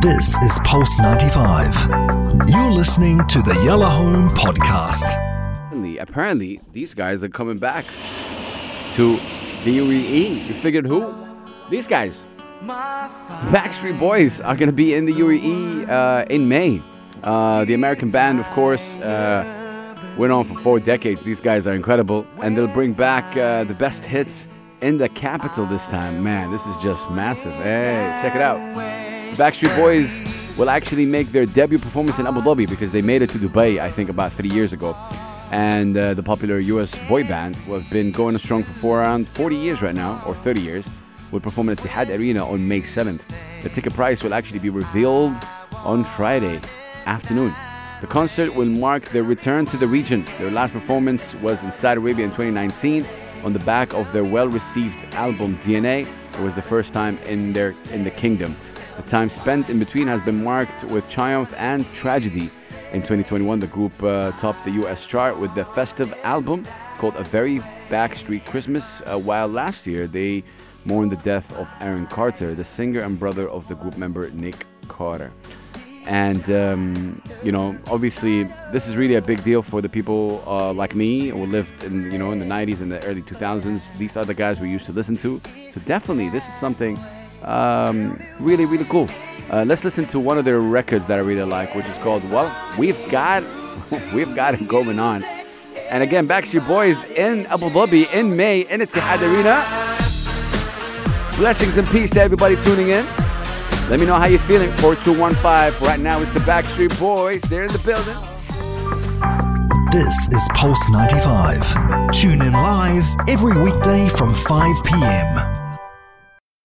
This is Pulse 95. You're listening to the Yellow Home Podcast. Apparently, apparently, these guys are coming back to the UAE. You figured who? These guys. Backstreet Boys are going to be in the UAE uh, in May. Uh, the American band, of course, uh, went on for four decades. These guys are incredible, and they'll bring back uh, the best hits in the capital this time. Man, this is just massive. Hey, check it out. The Backstreet Boys will actually make their debut performance in Abu Dhabi because they made it to Dubai, I think, about three years ago. And uh, the popular US boy band, who have been going strong for, around 40 years right now, or 30 years, will perform at Etihad Arena on May 7th. The ticket price will actually be revealed on Friday afternoon. The concert will mark their return to the region. Their last performance was in Saudi Arabia in 2019 on the back of their well-received album DNA. It was the first time in their in the kingdom. The time spent in between has been marked with triumph and tragedy. In 2021, the group uh, topped the US chart with the festive album called A Very Backstreet Christmas, uh, while last year they mourned the death of Aaron Carter, the singer and brother of the group member Nick Carter. And, um, you know, obviously, this is really a big deal for the people uh, like me who lived in, you know, in the 90s and the early 2000s. These are the guys we used to listen to. So definitely, this is something um, really, really cool. Uh, let's listen to one of their records that I really like, which is called "Well, We've Got, We've Got It Going On." And again, Backstreet Boys in Abu Dhabi in May in Etihad Arena. Blessings and peace to everybody tuning in. Let me know how you're feeling. 4215. Right now, it's the Backstreet Boys. They're in the building. This is Pulse 95. Tune in live every weekday from 5 p.m.